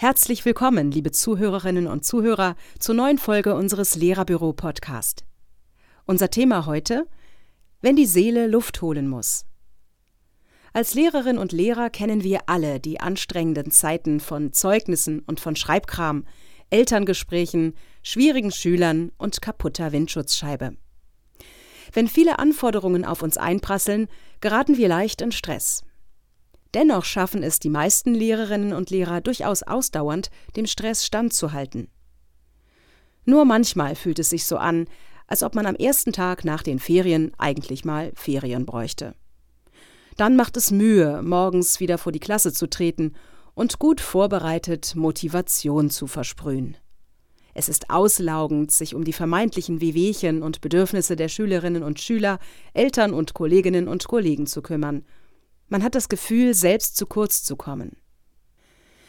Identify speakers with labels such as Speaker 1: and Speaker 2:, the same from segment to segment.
Speaker 1: Herzlich willkommen, liebe Zuhörerinnen und Zuhörer, zur neuen Folge unseres Lehrerbüro-Podcast. Unser Thema heute: Wenn die Seele Luft holen muss. Als Lehrerin und Lehrer kennen wir alle die anstrengenden Zeiten von Zeugnissen und von Schreibkram, Elterngesprächen, schwierigen Schülern und kaputter Windschutzscheibe. Wenn viele Anforderungen auf uns einprasseln, geraten wir leicht in Stress. Dennoch schaffen es die meisten Lehrerinnen und Lehrer durchaus ausdauernd, dem Stress standzuhalten. Nur manchmal fühlt es sich so an, als ob man am ersten Tag nach den Ferien eigentlich mal Ferien bräuchte. Dann macht es Mühe, morgens wieder vor die Klasse zu treten und gut vorbereitet Motivation zu versprühen. Es ist auslaugend, sich um die vermeintlichen Wehwehchen und Bedürfnisse der Schülerinnen und Schüler, Eltern und Kolleginnen und Kollegen zu kümmern man hat das Gefühl, selbst zu kurz zu kommen.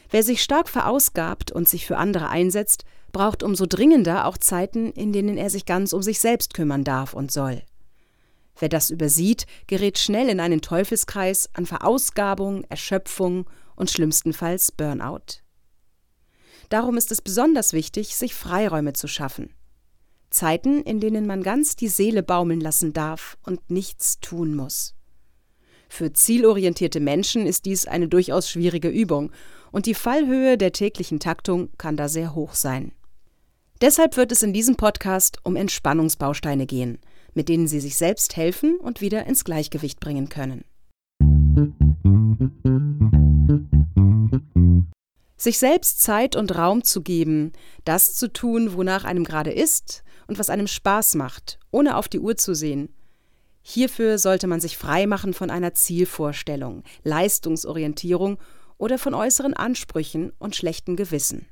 Speaker 1: Wer sich stark verausgabt und sich für andere einsetzt, braucht umso dringender auch Zeiten, in denen er sich ganz um sich selbst kümmern darf und soll. Wer das übersieht, gerät schnell in einen Teufelskreis an Verausgabung, Erschöpfung und schlimmstenfalls Burnout. Darum ist es besonders wichtig, sich Freiräume zu schaffen. Zeiten, in denen man ganz die Seele baumeln lassen darf und nichts tun muss. Für zielorientierte Menschen ist dies eine durchaus schwierige Übung und die Fallhöhe der täglichen Taktung kann da sehr hoch sein. Deshalb wird es in diesem Podcast um Entspannungsbausteine gehen, mit denen Sie sich selbst helfen und wieder ins Gleichgewicht bringen können. Sich selbst Zeit und Raum zu geben, das zu tun, wonach einem gerade ist und was einem Spaß macht, ohne auf die Uhr zu sehen, Hierfür sollte man sich freimachen von einer Zielvorstellung, Leistungsorientierung oder von äußeren Ansprüchen und schlechtem Gewissen.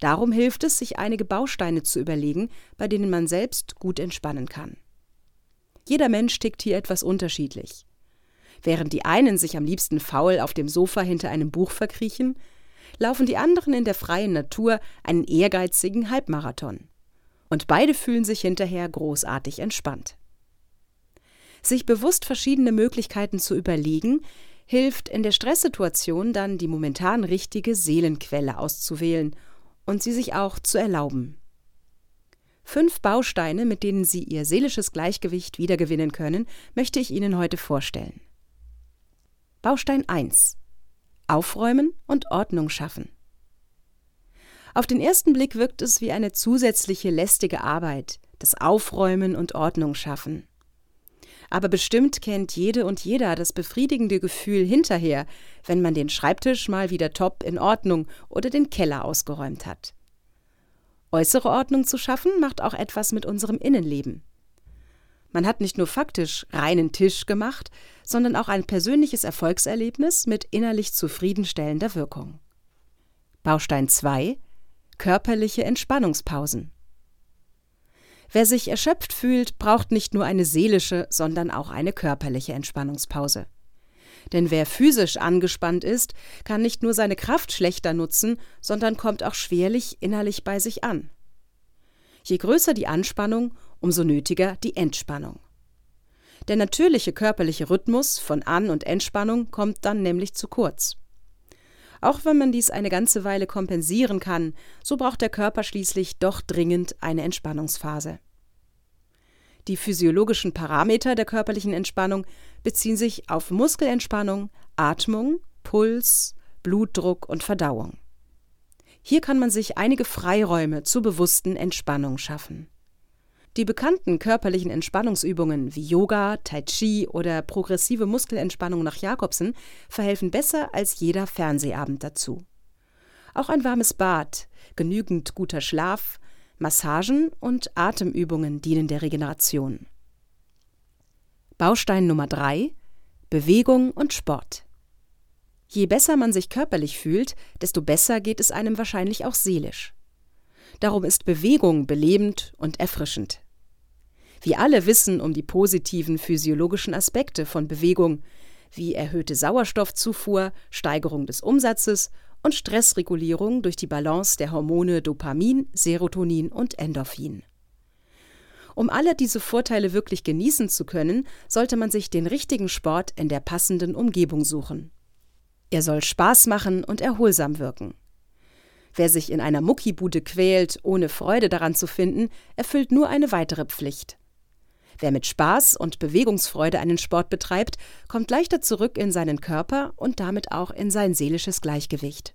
Speaker 1: Darum hilft es, sich einige Bausteine zu überlegen, bei denen man selbst gut entspannen kann. Jeder Mensch tickt hier etwas unterschiedlich. Während die einen sich am liebsten faul auf dem Sofa hinter einem Buch verkriechen, laufen die anderen in der freien Natur einen ehrgeizigen Halbmarathon. Und beide fühlen sich hinterher großartig entspannt. Sich bewusst verschiedene Möglichkeiten zu überlegen, hilft in der Stresssituation dann die momentan richtige Seelenquelle auszuwählen und sie sich auch zu erlauben. Fünf Bausteine, mit denen Sie Ihr seelisches Gleichgewicht wiedergewinnen können, möchte ich Ihnen heute vorstellen. Baustein 1 Aufräumen und Ordnung schaffen. Auf den ersten Blick wirkt es wie eine zusätzliche lästige Arbeit, das Aufräumen und Ordnung schaffen. Aber bestimmt kennt jede und jeder das befriedigende Gefühl hinterher, wenn man den Schreibtisch mal wieder top in Ordnung oder den Keller ausgeräumt hat. Äußere Ordnung zu schaffen macht auch etwas mit unserem Innenleben. Man hat nicht nur faktisch reinen Tisch gemacht, sondern auch ein persönliches Erfolgserlebnis mit innerlich zufriedenstellender Wirkung. Baustein 2 Körperliche Entspannungspausen. Wer sich erschöpft fühlt, braucht nicht nur eine seelische, sondern auch eine körperliche Entspannungspause. Denn wer physisch angespannt ist, kann nicht nur seine Kraft schlechter nutzen, sondern kommt auch schwerlich innerlich bei sich an. Je größer die Anspannung, umso nötiger die Entspannung. Der natürliche körperliche Rhythmus von An- und Entspannung kommt dann nämlich zu kurz. Auch wenn man dies eine ganze Weile kompensieren kann, so braucht der Körper schließlich doch dringend eine Entspannungsphase. Die physiologischen Parameter der körperlichen Entspannung beziehen sich auf Muskelentspannung, Atmung, Puls, Blutdruck und Verdauung. Hier kann man sich einige Freiräume zur bewussten Entspannung schaffen. Die bekannten körperlichen Entspannungsübungen wie Yoga, Tai Chi oder progressive Muskelentspannung nach Jakobsen verhelfen besser als jeder Fernsehabend dazu. Auch ein warmes Bad, genügend guter Schlaf, Massagen und Atemübungen dienen der Regeneration. Baustein Nummer 3 Bewegung und Sport. Je besser man sich körperlich fühlt, desto besser geht es einem wahrscheinlich auch seelisch. Darum ist Bewegung belebend und erfrischend. Wir alle wissen um die positiven physiologischen Aspekte von Bewegung, wie erhöhte Sauerstoffzufuhr, Steigerung des Umsatzes und Stressregulierung durch die Balance der Hormone Dopamin, Serotonin und Endorphin. Um alle diese Vorteile wirklich genießen zu können, sollte man sich den richtigen Sport in der passenden Umgebung suchen. Er soll Spaß machen und erholsam wirken. Wer sich in einer Muckibude quält, ohne Freude daran zu finden, erfüllt nur eine weitere Pflicht. Wer mit Spaß und Bewegungsfreude einen Sport betreibt, kommt leichter zurück in seinen Körper und damit auch in sein seelisches Gleichgewicht.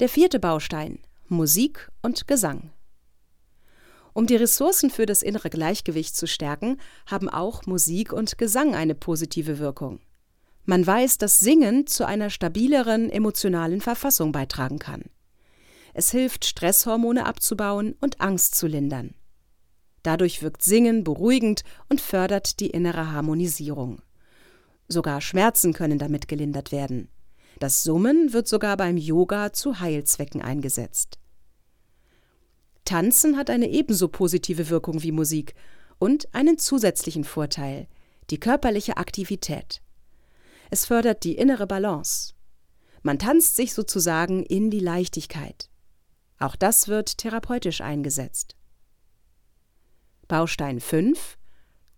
Speaker 1: Der vierte Baustein Musik und Gesang. Um die Ressourcen für das innere Gleichgewicht zu stärken, haben auch Musik und Gesang eine positive Wirkung. Man weiß, dass Singen zu einer stabileren emotionalen Verfassung beitragen kann. Es hilft, Stresshormone abzubauen und Angst zu lindern. Dadurch wirkt Singen beruhigend und fördert die innere Harmonisierung. Sogar Schmerzen können damit gelindert werden. Das Summen wird sogar beim Yoga zu Heilzwecken eingesetzt. Tanzen hat eine ebenso positive Wirkung wie Musik und einen zusätzlichen Vorteil, die körperliche Aktivität. Es fördert die innere Balance. Man tanzt sich sozusagen in die Leichtigkeit. Auch das wird therapeutisch eingesetzt. Baustein 5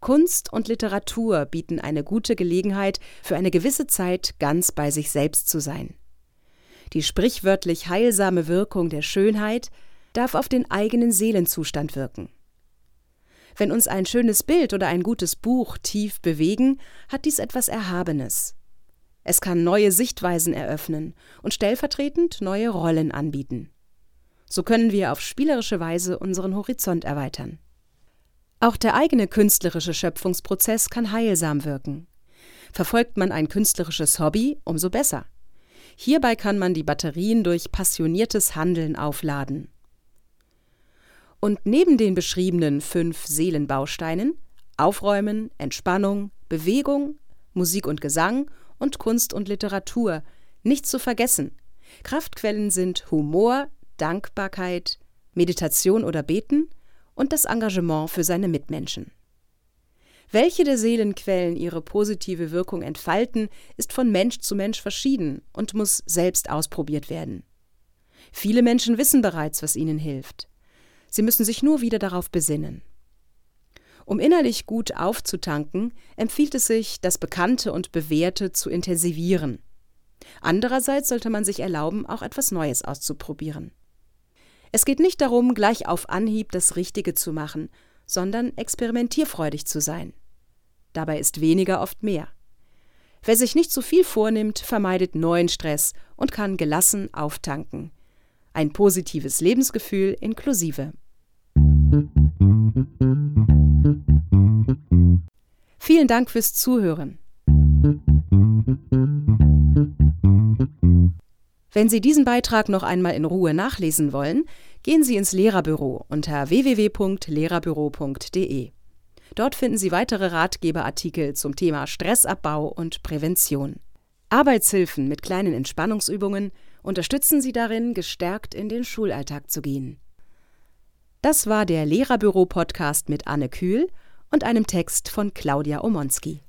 Speaker 1: Kunst und Literatur bieten eine gute Gelegenheit, für eine gewisse Zeit ganz bei sich selbst zu sein. Die sprichwörtlich heilsame Wirkung der Schönheit darf auf den eigenen Seelenzustand wirken. Wenn uns ein schönes Bild oder ein gutes Buch tief bewegen, hat dies etwas Erhabenes. Es kann neue Sichtweisen eröffnen und stellvertretend neue Rollen anbieten. So können wir auf spielerische Weise unseren Horizont erweitern. Auch der eigene künstlerische Schöpfungsprozess kann heilsam wirken. Verfolgt man ein künstlerisches Hobby, umso besser. Hierbei kann man die Batterien durch passioniertes Handeln aufladen. Und neben den beschriebenen fünf Seelenbausteinen Aufräumen, Entspannung, Bewegung, Musik und Gesang und Kunst und Literatur nicht zu vergessen. Kraftquellen sind Humor, Dankbarkeit, Meditation oder Beten und das Engagement für seine Mitmenschen. Welche der Seelenquellen ihre positive Wirkung entfalten, ist von Mensch zu Mensch verschieden und muss selbst ausprobiert werden. Viele Menschen wissen bereits, was ihnen hilft. Sie müssen sich nur wieder darauf besinnen. Um innerlich gut aufzutanken, empfiehlt es sich, das Bekannte und Bewährte zu intensivieren. Andererseits sollte man sich erlauben, auch etwas Neues auszuprobieren. Es geht nicht darum, gleich auf Anhieb das Richtige zu machen, sondern experimentierfreudig zu sein. Dabei ist weniger oft mehr. Wer sich nicht zu viel vornimmt, vermeidet neuen Stress und kann gelassen auftanken. Ein positives Lebensgefühl inklusive. Vielen Dank fürs Zuhören. Wenn Sie diesen Beitrag noch einmal in Ruhe nachlesen wollen, gehen Sie ins Lehrerbüro unter www.lehrerbüro.de. Dort finden Sie weitere Ratgeberartikel zum Thema Stressabbau und Prävention. Arbeitshilfen mit kleinen Entspannungsübungen unterstützen Sie darin, gestärkt in den Schulalltag zu gehen. Das war der Lehrerbüro-Podcast mit Anne Kühl und einem Text von Claudia Omonski.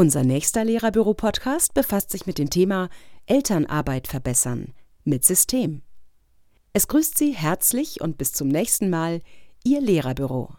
Speaker 1: Unser nächster Lehrerbüro-Podcast befasst sich mit dem Thema Elternarbeit verbessern mit System. Es grüßt Sie herzlich und bis zum nächsten Mal, Ihr Lehrerbüro.